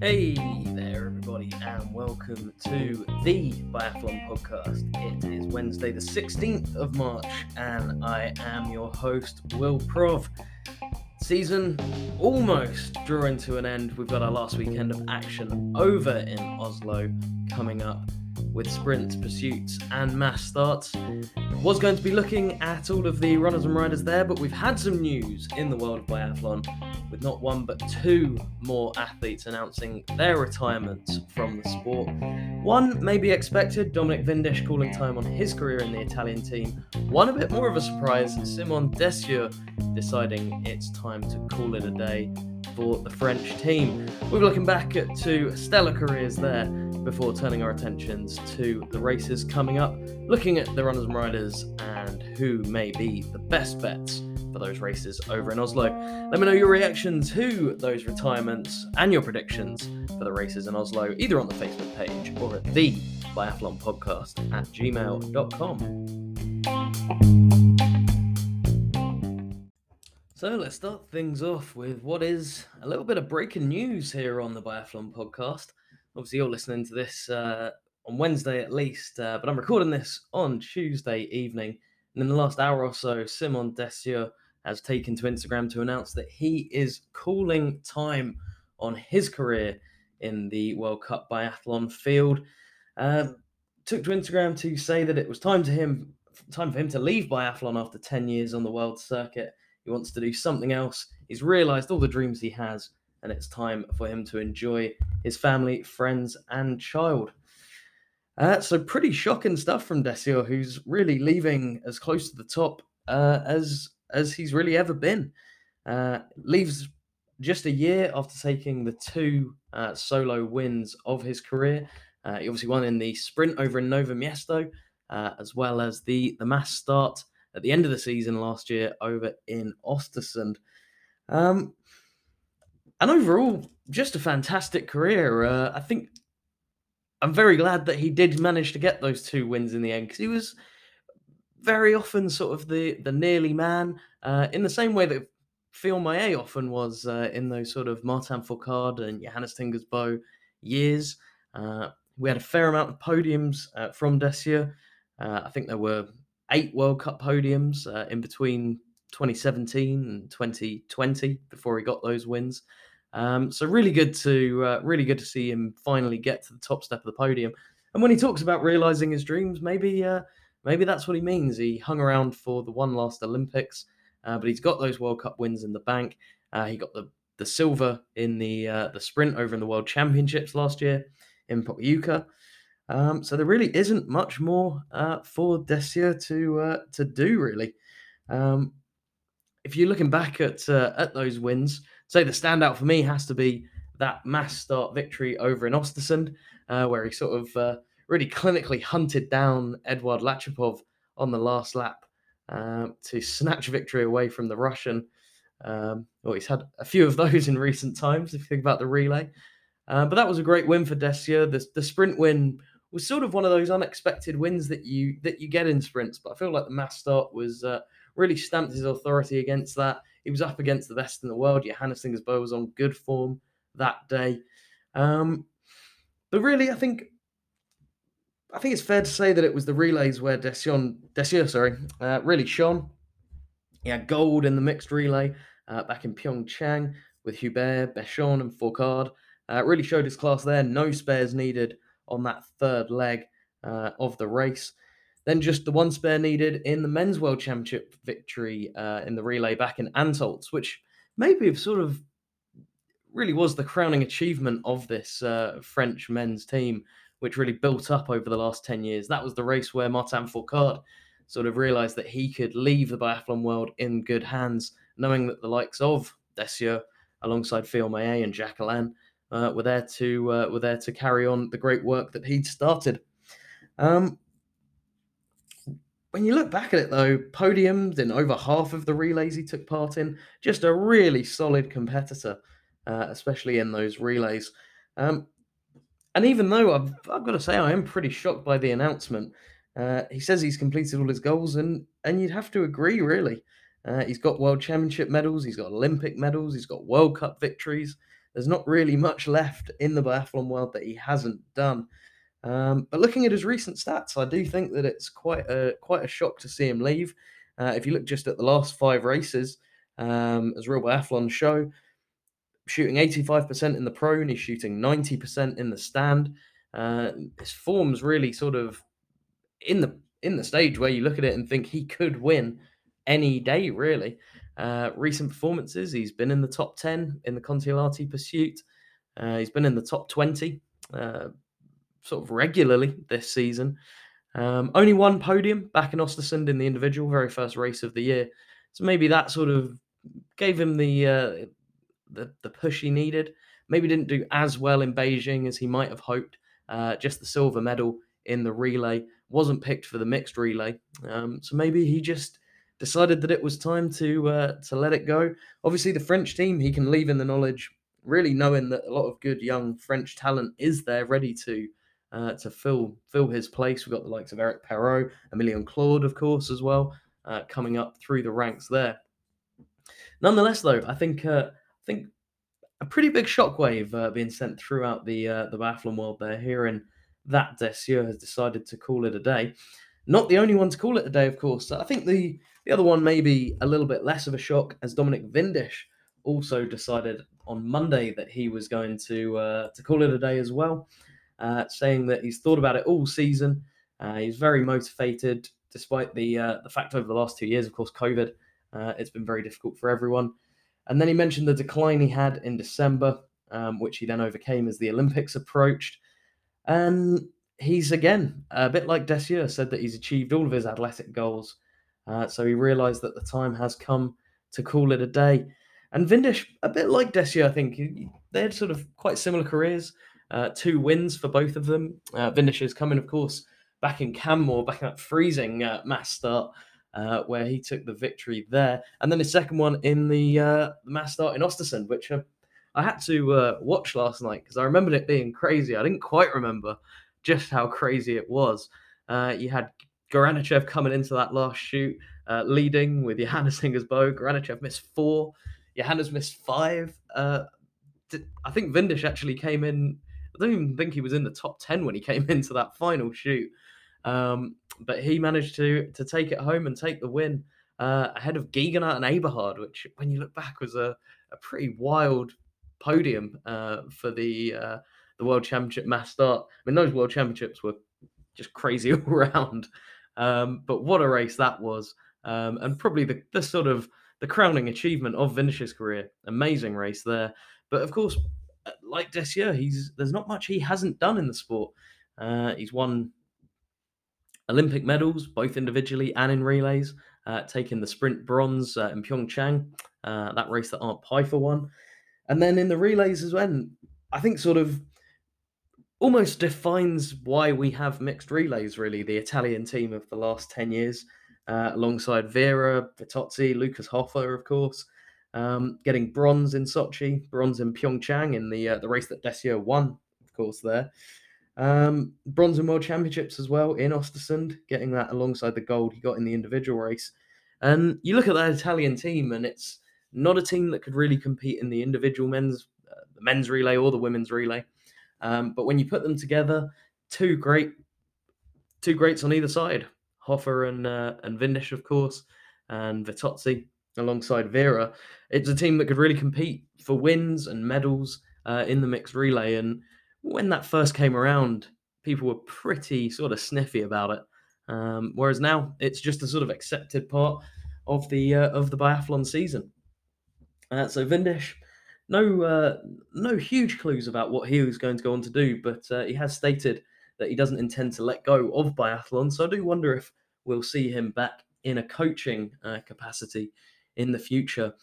Hey there, everybody, and welcome to the Biathlon Podcast. It is Wednesday, the 16th of March, and I am your host, Will Prov. Season almost drawing to an end. We've got our last weekend of action over in Oslo coming up with sprints, pursuits, and mass starts. Was going to be looking at all of the runners and riders there, but we've had some news in the world of biathlon with not one but two more athletes announcing their retirements from the sport. One may be expected, Dominik Windisch calling time on his career in the Italian team. One a bit more of a surprise, Simon Desthieux deciding it's time to call it a day for the French team. We're looking back at two stellar careers there before turning our attentions to the races coming up, looking at the runners and riders and who may be the best bets for those races over in Oslo. Let me know your reaction to those retirements and your predictions for the races in Oslo, either on the Facebook page or at the Biathlon Podcast at gmail.com. So let's start things off with what is a little bit of breaking news here on the Biathlon Podcast. Obviously, you're listening to this uh, on Wednesday at least, uh, but I'm recording this on Tuesday evening. And in the last hour or so, Simon Desthieux has taken to Instagram to announce that he is calling time on his career in the World Cup biathlon field. Uh, took to Instagram to say that it was time to him, time for him to leave biathlon after 10 years on the world circuit. He wants to do something else. He's realised all the dreams he has and it's time for him to enjoy his family, friends, and child. Uh, so pretty shocking stuff from Desthieux, who's really leaving as close to the top uh, as as he's really ever been. Uh, leaves just a year after taking the two uh, solo wins of his career. Uh, he obviously won in the sprint over in Nove Mesto, uh, as well as the the mass start at the end of the season last year over in Ostersund. Um, and overall, just a fantastic career. Uh, I think I'm very glad that he did manage to get those two wins in the end because he was very often sort of the the nearly man uh, in the same way that Fillon Maillet often was uh, in those sort of Martin Fourcade and Johannes Thingnes Bø years. Uh, we had a fair amount of podiums uh, from Desthieux. Uh, I think there were eight World Cup podiums uh, in between 2017 and 2020 before he got those wins. Um, so really good to uh, really good to see him finally get to the top step of the podium. And when he talks about realizing his dreams, maybe uh, maybe that's what he means. He hung around for the one last Olympics, uh, but he's got those World Cup wins in the bank. Uh, he got the the silver in the uh, the sprint over in the World Championships last year in Pokljuka. Um, so there really isn't much more uh, for Desthieux to to do really. Um, if you're looking back at at those wins, say the standout for me has to be that mass start victory over in Ostersund, uh, where he sort of uh, really clinically hunted down Eduard Latypov on the last lap uh, to snatch victory away from the Russian. Um, well, he's had a few of those in recent times, if you think about the relay. Uh, but that was a great win for Desthieux. The, the sprint win was sort of one of those unexpected wins that you that you get in sprints. But I feel like the mass start was uh, really stamped his authority against that. He was up against the best in the world. Johannes Thingnes Bø was on good form that day. Um, but really, I think I think it's fair to say that it was the relays where Desion, Desthieux, sorry, uh, really shone. He had gold in the mixed relay uh, back in Pyeongchang with Habert, Bescond, and Fourcade. Uh, really showed his class there. No spares needed on that third leg uh, of the race. Then just the one spare needed in the men's world championship victory uh, in the relay back in Antholz, which maybe sort of really was the crowning achievement of this uh, French men's team, which really built up over the last 10 years. That was the race where Martin Fourcade sort of realized that he could leave the biathlon world in good hands, knowing that the likes of Desthieux, alongside Fillon Maillet and Jacquelin, uh, were there to uh, were there to carry on the great work that he'd started. Um, when you look back at it, though, podiums in over half of the relays he took part in, just a really solid competitor, uh, especially in those relays. Um, and even though I've, I've, got to say I am pretty shocked by the announcement, uh, he says he's completed all his goals, and and you'd have to agree, really. Uh, he's got World Championship medals, he's got Olympic medals, he's got World Cup victories. There's not really much left in the biathlon world that he hasn't done. Um, but looking at his recent stats, I do think that it's quite a quite a shock to see him leave. Uh, if you look just at the last five races, um, as Real Biathlon show, shooting 85% in the pro, and he's shooting 90% in the stand. Uh, his form's really sort of in the in the stage where you look at it and think he could win any day, really. Uh, recent performances, he's been in the top 10 in the Kontiolahti pursuit. Uh, he's been in the top 20 uh, sort of regularly this season. Um, only one podium back in Ostersund in the individual, very first race of the year. So maybe that sort of gave him the uh, the, the push he needed. Maybe didn't do as well in Beijing as he might have hoped. Uh, just the silver medal in the relay wasn't picked for the mixed relay. Um, so maybe he just decided that it was time to uh, to let it go. Obviously, the French team he can leave in the knowledge, really knowing that a lot of good young French talent is there, ready to uh, to fill fill his place. We've got the likes of Eric Perrot, Emilien Claude, of course, as well, uh, coming up through the ranks there. Nonetheless, though, I think uh, I think a pretty big shockwave uh, being sent throughout the uh, the biathlon world there, hearing that Desthieux has decided to call it a day. Not the only one to call it a day, of course. I think the the other one may be a little bit less of a shock, as Dominik Windisch also decided on Monday that he was going to uh, to call it a day as well uh, saying that he's thought about it all season. Uh, he's very motivated, despite the uh, the fact over the last two years, of course, COVID, uh, it's been very difficult for everyone. And then he mentioned the decline he had in December, um, which he then overcame as the Olympics approached. And he's again a bit like Desthieux said that he's achieved all of his athletic goals. Uh, so he realised that the time has come to call it a day. And Windisch, a bit like Desthieux, I think they had sort of quite similar careers. Uh, two wins for both of them. Uh, is coming, of course, back in Canmore, back that freezing uh, mass start uh, where he took the victory there. And then his second one in the, uh, mass start in Ostersund, which uh, I had to uh, watch last night because I remembered it being crazy. I didn't quite remember just how crazy it was. you had Garanichev coming into that last shoot, leading with Johannes Thingnes Bø. Garanichev missed four. Johannes missed five. I think Windisch actually came in I don't even think he was in the top 10 when he came into that final shoot. Um, but he managed to to take it home and take the win uh, ahead of Guigonnat and Eberhard, which, when you look back, was a, a pretty wild podium uh, for the uh, the World Championship mass start. I mean, those World Championships were just crazy all around. Um, but what a race that was, um, and probably the, the sort of the crowning achievement of Windisch's career. Amazing race there. But of course, uh, like Desthieux, he's there's not much he hasn't done in the sport. Uh, he's won Olympic medals, both individually and in relays, uh, taking the sprint bronze uh, in Pyeongchang, uh, that race that Arnd Peiffer won. And then in the relays as well, I think sort of almost defines why we have mixed relays, really, the Italian team of the last 10 years, uh, alongside Wierer, Vittozzi, Lukas Hofer, of course um, getting bronze in Sochi, bronze in Pyeongchang in the uh, the race that Desthieux won, of course. There, um, bronze in World Championships as well in Ostersund, getting that alongside the gold he got in the individual race. And you look at that Italian team, and it's not a team that could really compete in the individual men's uh, the men's relay or the women's relay. Um, but when you put them together, two great two greats on either side, Hofer and uh, and Windisch, of course, and Vittozzi alongside Wierer. it's a team that could really compete for wins and medals uh, in the mixed relay. And when that first came around, people were pretty sort of sniffy about it. Um, whereas now it's just a sort of accepted part of the uh, of the biathlon season. Uh, so Windisch, no uh, no huge clues about what he was going to go on to do, but uh, he has stated that he doesn't intend to let go of biathlon. So I do wonder if we'll see him back in a coaching uh, capacity in the future.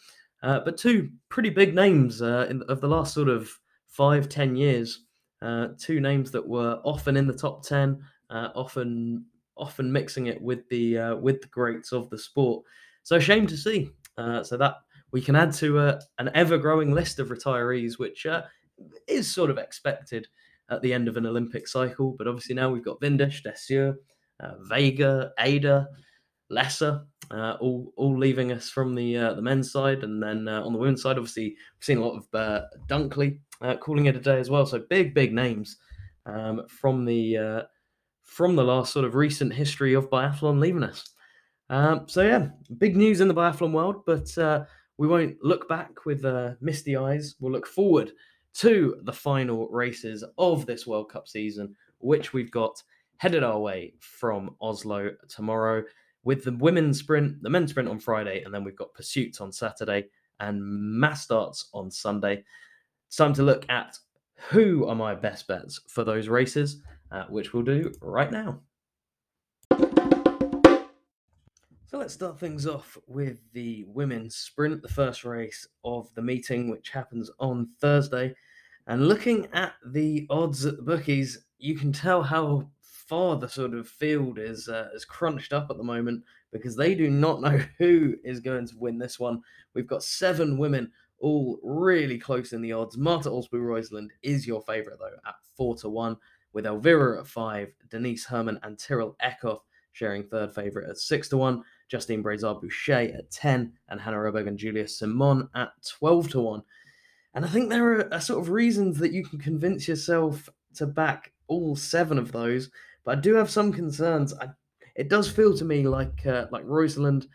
Uh, but two pretty big names uh, in, of the last sort of five, ten years. Uh, two names that were often in the top ten, often often mixing it with the with the greats of the sport. So shame to see. So that we can add to an ever growing list of retirees, which is sort of expected at the end of an Olympic cycle. But obviously now we've got Windisch, Desthieux, Vega, Ada, Lesser, uh, all all leaving us from the uh, the men's side, and then uh, on the women's side, obviously we've seen a lot of uh, Dunklee uh, calling it a day as well. So big big names um, from the uh, from the last sort of recent history of biathlon leaving us. Um, so yeah, big news in the biathlon world, but uh, we won't look back with uh, misty eyes. We'll look forward to the final races of this World Cup season, which we've got headed our way from Oslo tomorrow with the women's sprint, the men's sprint on Friday, and then we've got pursuits on Saturday and mass starts on Sunday. It's time to look at who are my best bets for those races, uh, which we'll do right now. So let's start things off with the women's sprint, the first race of the meeting, which happens on Thursday. And looking at the odds at the bookies, you can tell how far the sort of field is uh, is crunched up at the moment because they do not know who is going to win this one. We've got seven women all really close in the odds. Marte Olsbu Røiseland is your favourite though at four to one, with Elvira at five, Denise Herrmann and Tiril Eckhoff sharing third favourite at six to one. Justine Braisaz-Bouchet at 10, and Hanna Öberg and Julia Simon at 12 to 1. And I think there are, sort of reasons that you can convince yourself to back all seven of those, but I do have some concerns. I, it does feel to me like uh, like Røiseland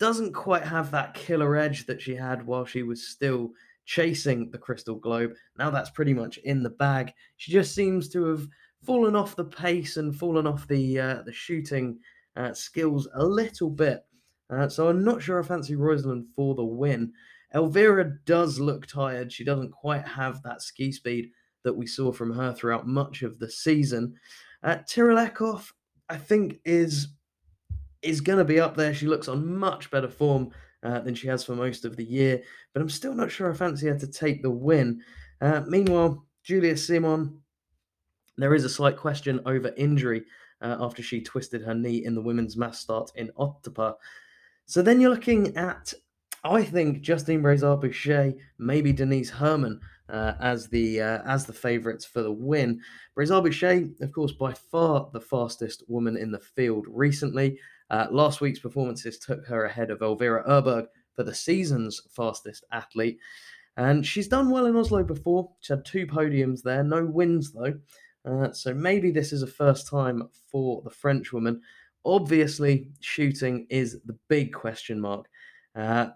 doesn't quite have that killer edge that she had while she was still chasing the Crystal Globe. Now that's pretty much in the bag. She just seems to have fallen off the pace and fallen off the uh, the shooting uh, skills a little bit. Uh, so I'm not sure I fancy Røiseland for the win. Elvira does look tired. She doesn't quite have that ski speed that we saw from her throughout much of the season. Uh, I think, is is going to be up there. She looks on much better form uh, than she has for most of the year, but I'm still not sure I fancy her to take the win. Uh, meanwhile, Julia Simon, there is a slight question over injury uh, after she twisted her knee in the women's mass start in Otepää. So then you're looking at, I think, Justine Braisaz-Bouchet, maybe Denise Herrmann uh, as the uh, as the favourites for the win. Braisaz-Bouchet, of course, by far the fastest woman in the field recently. Uh, last week's performances took her ahead of Elvira Øberg for the season's fastest athlete. And she's done well in Oslo before. She had two podiums there, no wins though. So maybe this is a first time for the French woman. Obviously, shooting is the big question mark. Uh,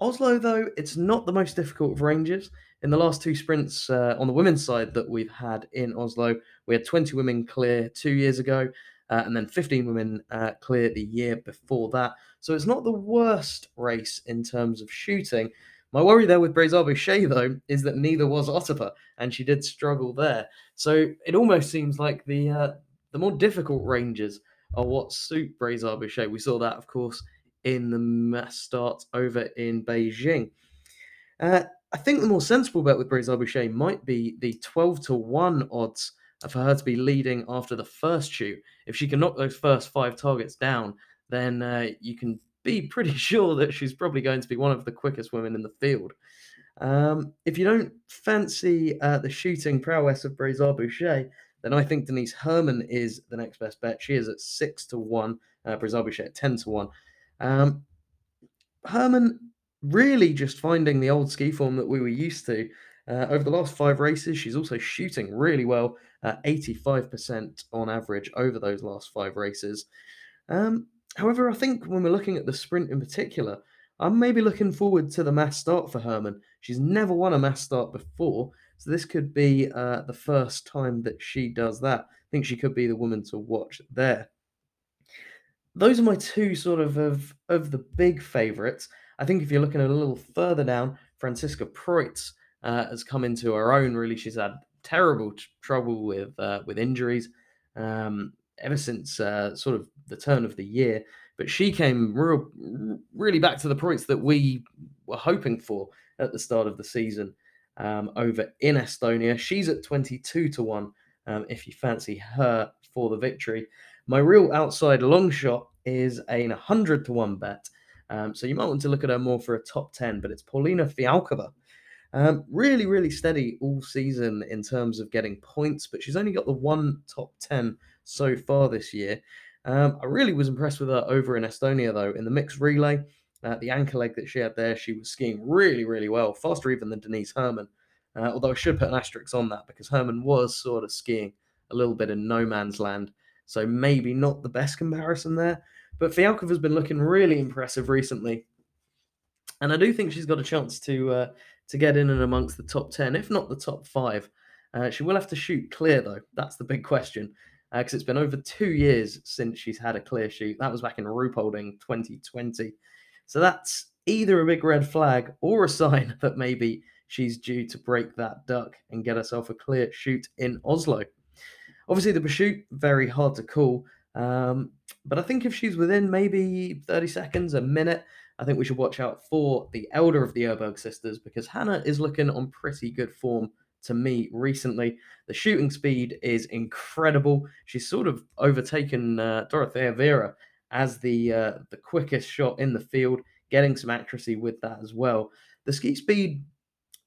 Oslo, though, it's not the most difficult of ranges. In the last two sprints uh, on the women's side that we've had in Oslo, we had 20 women clear two years ago, uh, and then 15 women uh, clear the year before that. So it's not the worst race in terms of shooting. My worry there with Braisaz-Bouchet, though, is that neither was Otepää, and she did struggle there. So it almost seems like the uh, the more difficult ranges are what suit Braisaz-Bouchet. We saw that, of course, in the mass start over in Beijing. Uh, I think the more sensible bet with Braisaz-Bouchet might be the 12 to 1 odds for her to be leading after the first shoot. If she can knock those first five targets down, then uh, you can be pretty sure that she's probably going to be one of the quickest women in the field. Um, if you don't fancy uh, the shooting prowess of Braisaz-Bouchet, then I think Denise Herrmann is the next best bet. She is at six to one, uh, Braisaz-Bouchet at ten to one. Um, Herrmann really just finding the old ski form that we were used to. Uh, over the last five races, she's also shooting really well, uh, 85% on average over those last five races. Um, However, I think when we're looking at the sprint in particular, I'm maybe looking forward to the mass start for Herrmann. She's never won a mass start before, so this could be uh, the first time that she does that. I think she could be the woman to watch there. Those are my two sort of of, of the big favourites. I think if you're looking a little further down, Franziska Preuss uh, has come into her own. Really, she's had terrible t- trouble with uh, with injuries. Um, ever since uh, sort of the turn of the year. But she came real, really back to the points that we were hoping for at the start of the season um, over in Estonia. She's at 22 to 1 um, if you fancy her for the victory. My real outside long shot is a 100 to 1 bet. Um, so you might want to look at her more for a top 10, but it's Paulina Fialkova. Um, really, really steady all season in terms of getting points, but she's only got the one top 10 so far this year. Um, I really was impressed with her over in Estonia, though. In the mixed relay, uh, the anchor leg that she had there, she was skiing really, really well, faster even than Denise Herrmann. Uh, although I should put an asterisk on that because Herrmann was sort of skiing a little bit in no man's land. So maybe not the best comparison there. But Fialkova has been looking really impressive recently. And I do think she's got a chance to uh, to get in and amongst the top 10, if not the top five. Uh, she will have to shoot clear, though. That's the big question. Because uh, it's been over two years since she's had a clear shoot. That was back in Ruhpolding 2020. So that's either a big red flag or a sign that maybe she's due to break that duck and get herself a clear shoot in Oslo. Obviously, the pursuit, very hard to call. Um, but I think if she's within maybe 30 seconds, a minute, I think we should watch out for the elder of the Öberg sisters because Hannah is looking on pretty good form to me recently. The shooting speed is incredible. She's sort of overtaken uh, Dorothea Wierer as the uh, the quickest shot in the field, getting some accuracy with that as well. The ski speed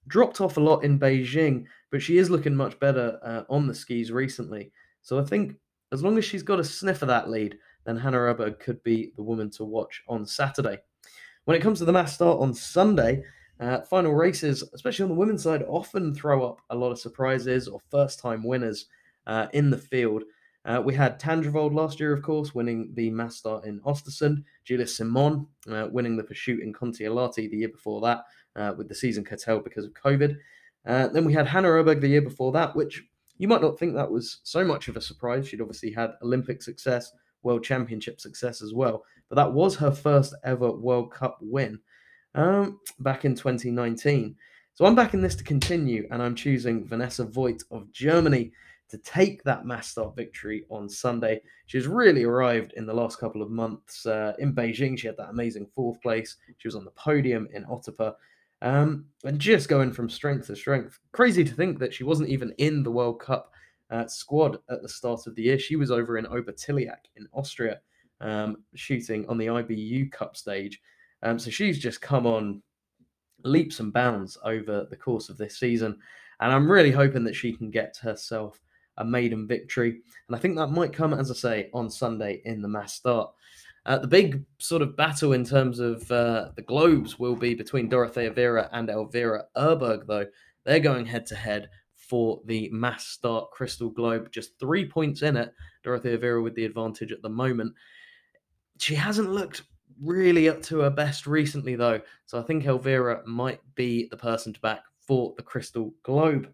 dropped off a lot in Beijing, but she is looking much better uh, on the skis recently. So I think as long as she's got a sniff of that lead, then Hannah Öberg could be the woman to watch on Saturday. When it comes to the mass start on Sunday, uh, final races, especially on the women's side, often throw up a lot of surprises or first time winners uh, in the field. Uh, we had Tandrevold last year, of course, winning the mass start in Ostersund. Julia Simon uh, winning the pursuit in Kontiolahti the year before that, uh, with the season curtailed because of COVID. Uh, then we had Hannah Öberg the year before that, which you might not think that was so much of a surprise. She'd obviously had Olympic success, World Championship success as well, but that was her first ever World Cup win um, back in 2019. So I'm backing this to continue, and I'm choosing Vanessa Voigt of Germany to take that mass start victory on Sunday. She's really arrived in the last couple of months. Uh, in Beijing, she had that amazing fourth place. She was on the podium in Otepää. Um, and just going from strength to strength. Crazy to think that she wasn't even in the World Cup uh, squad at the start of the year. She was over in Obertilliach in Austria, um, shooting on the IBU Cup stage. Um, so she's just come on leaps and bounds over the course of this season. And I'm really hoping that she can get herself a maiden victory. And I think that might come, as I say, on Sunday in the mass start. Uh, the big sort of battle in terms of uh, the globes will be between Dorothea Wierer and Elvira Öberg, though. They're going head to head for the mass start crystal globe. Just three points in it. Dorothea Wierer with the advantage at the moment. She hasn't looked really up to her best recently, though. So I think Elvira might be the person to back for the Crystal Globe.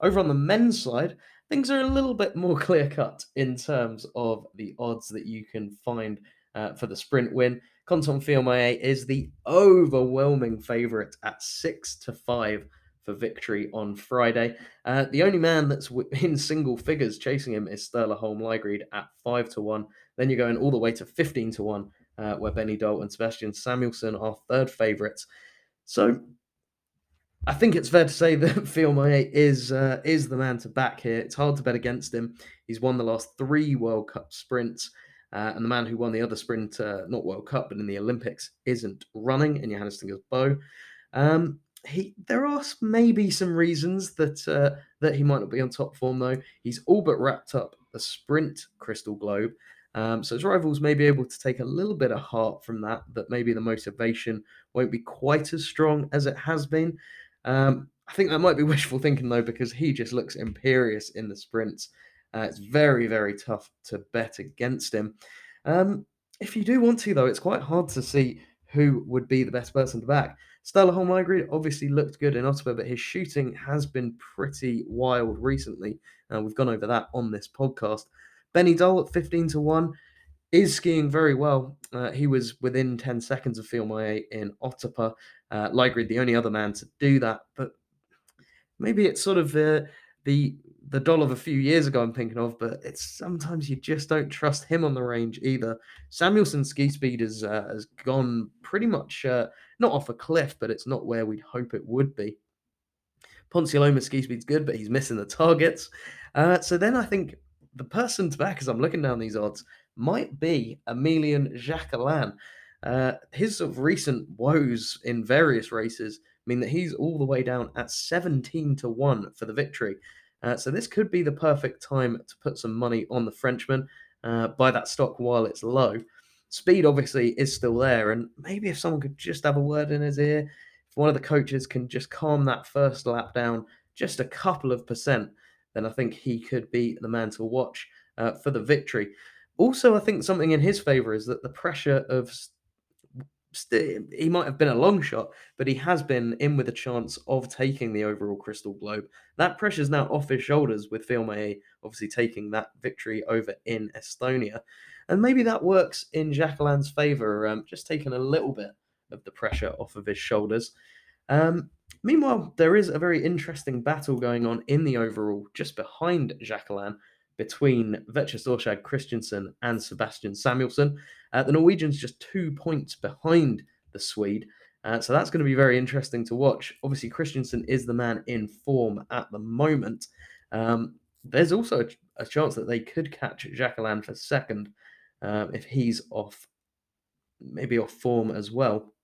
Over on the men's side, things are a little bit more clear cut in terms of the odds that you can find uh, for the sprint win. Quentin Fillon Maillet is the overwhelming favourite at six to five for victory on Friday. Uh, the only man that's in single figures chasing him is Sturla Holm Lægreid at five to one. Then you're going all the way to fifteen to one uh, where Benny Doll and Sebastian Samuelsson are third favourites. So I think it's fair to say that Fillon Maillet is uh, is the man to back here. It's hard to bet against him. He's won the last three World Cup sprints, uh, and the man who won the other sprint, uh, not World Cup, but in the Olympics, isn't running in Johannes Thingnes Bø. Um, he, there are maybe some reasons that uh, that he might not be on top form though. He's all but wrapped up the sprint Crystal Globe, um, so his rivals may be able to take a little bit of heart from that, that maybe the motivation won't be quite as strong as it has been. Um, I think that might be wishful thinking though, because he just looks imperious in the sprints. Uh, it's very, very tough to bet against him. Um, if you do want to, though, it's quite hard to see who would be the best person to back. Sturla Holm obviously looked good in Otepää, but his shooting has been pretty wild recently. Uh, we've gone over that on this podcast. Benny Doll at 15 to 1 is skiing very well. Uh, he was within 10 seconds of Fillon Maillet in Otepää. Uh, Lægreid, the only other man to do that. But maybe it's sort of uh, the the doll of a few years ago I'm thinking of, but it's sometimes you just don't trust him on the range either. Samuelsson's ski speed has, uh, has gone pretty much uh, not off a cliff, but it's not where we'd hope it would be. Ponsiluoma's ski speed's good, but he's missing the targets. Uh, so then I think the person to back, as I'm looking down these odds, might be Emilien Jacquelin. Uh, his sort of recent woes in various races mean that he's all the way down at 17 to 1 for the victory. Uh, so this could be the perfect time to put some money on the Frenchman. uh, by that stock while it's low. Speed obviously is still there, and maybe if someone could just have a word in his ear, if one of the coaches can just calm that first lap down just a couple of percent, then I think he could be the man to watch uh, for the victory. Also, I think something in his favour is that the pressure of st- he might have been a long shot, but he has been in with a chance of taking the overall Crystal Globe. That pressure is now off his shoulders with May obviously taking that victory over in Estonia. And maybe that works in Jacquelin's favour, um, just taking a little bit of the pressure off of his shoulders. Um, meanwhile, there is a very interesting battle going on in the overall just behind Jacquelin between Vetle Christiansen and Sebastian Samuelsson. Uh, the Norwegian's just two points behind the Swede. Uh, so that's going to be very interesting to watch. Obviously, Christiansen is the man in form at the moment. Um, there's also a, a, chance that they could catch Jacquelin for second um, if he's off, maybe off form as well.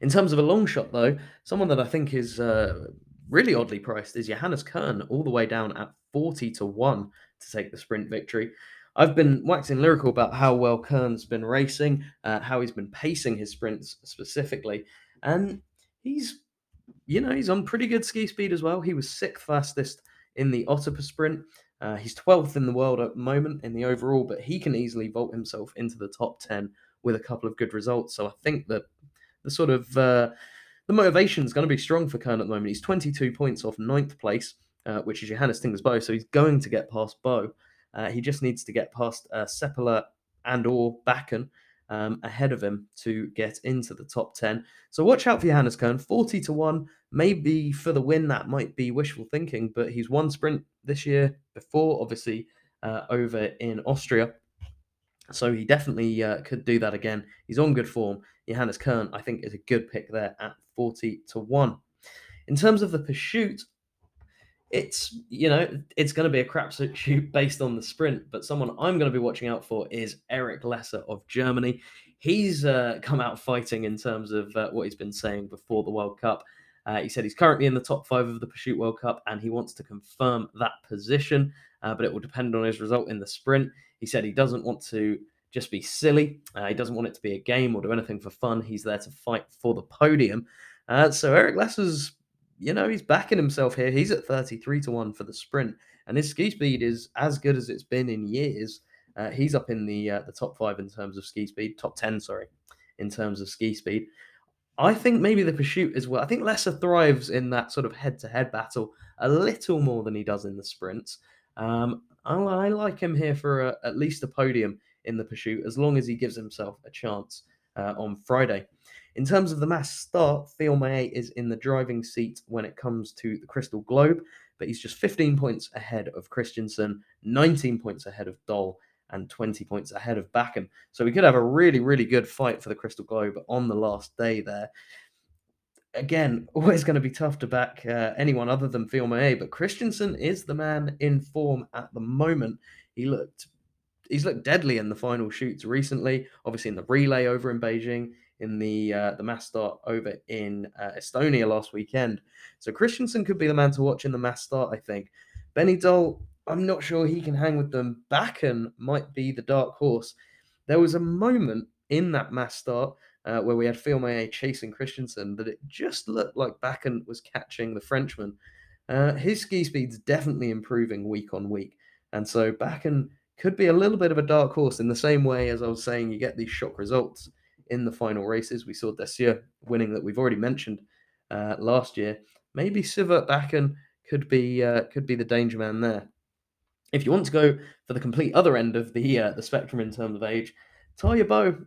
In terms of a long shot, though, someone that I think is uh, really oddly priced is Johannes Kern, all the way down at 40 to 1 to take the sprint victory. I've been waxing lyrical about how well Kern's been racing, uh, how he's been pacing his sprints specifically, and he's, you know, he's on pretty good ski speed as well. He was sixth fastest in the Otepää sprint. Uh, he's 12th in the world at the moment in the overall, but he can easily vault himself into the top 10 with a couple of good results. So I think that the sort of uh, the motivation is going to be strong for Kern at the moment. He's 22 points off ninth place, uh, which is Johannes Thingnes Bø, so he's going to get past Bo. Uh, he just needs to get past uh, Seppala and or Bakken um, ahead of him to get into the top 10. So watch out for Johannes Kern. 40 to 1, maybe for the win, that might be wishful thinking, but he's won sprint this year before, obviously, uh, over in Austria. So he definitely uh, could do that again. He's on good form. Johannes Kern, I think, is a good pick there at 40 to 1. In terms of the pursuit, it's you know it's going to be a crap shoot based on the sprint but someone i'm going to be watching out for is eric lesser of germany he's uh, come out fighting in terms of uh, what he's been saying before the world cup uh, he said he's currently in the top five of the pursuit world cup and he wants to confirm that position uh, but it will depend on his result in the sprint he said he doesn't want to just be silly uh, he doesn't want it to be a game or do anything for fun he's there to fight for the podium uh, so eric lesser's you know, he's backing himself here. He's at 33 to 1 for the sprint, and his ski speed is as good as it's been in years. Uh, he's up in the uh, the top five in terms of ski speed, top 10, sorry, in terms of ski speed. I think maybe the pursuit as well. I think Lesser thrives in that sort of head to head battle a little more than he does in the sprints. Um, I, like him here for a, at least a podium in the pursuit as long as he gives himself a chance uh, on Friday. In terms of the mass start, May is in the driving seat when it comes to the Crystal Globe, but he's just 15 points ahead of Christiansen, 19 points ahead of Doll, and 20 points ahead of Bakken. So we could have a really, really good fight for the Crystal Globe on the last day there. Again, always going to be tough to back uh, anyone other than May, but Christiansen is the man in form at the moment. He looked he's looked deadly in the final shoots recently. Obviously, in the relay over in Beijing, in the uh, the mass start over in uh, Estonia last weekend. So Christiansen could be the man to watch in the mass start. I think Benny Doll. I'm not sure he can hang with them. Bakken might be the dark horse. There was a moment in that mass start uh, where we had Phil chasing Christiansen that it just looked like Bakken was catching the Frenchman. Uh, his ski speed's definitely improving week on week. And so Bakken could be a little bit of a dark horse in the same way as I was saying you get these shock results in the final races. We saw Desthieux winning that we've already mentioned uh, last year. Maybe Sivert Bakken could be uh, could be the danger man there. If you want to go for the complete other end of the uh, the spectrum in terms of age, Tarjei Bø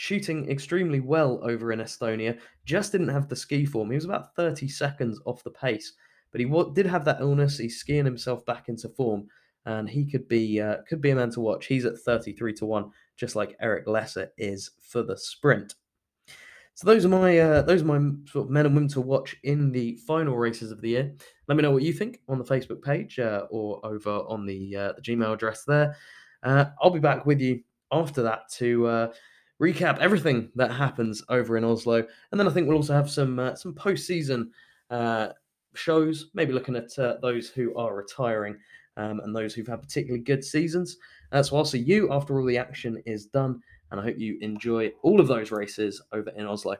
shooting extremely well over in Estonia. Just didn't have the ski form. He was about 30 seconds off the pace, but he w- did have that illness. He's skiing himself back into form, and he could be uh, could be a man to watch. He's at 33 to one just like Erik Lesser is for the sprint. So those are my uh, those are my sort of men and women to watch in the final races of the year. Let me know what you think on the Facebook page uh, or over on the uh, the Gmail address there. Uh, I'll be back with you after that to uh, recap everything that happens over in Oslo, and then I think we'll also have some uh, some post season shows, maybe looking at uh, those who are retiring um, and those who've had particularly good seasons. so I'll see you after all the action is done, and I hope you enjoy all of those races over in Oslo.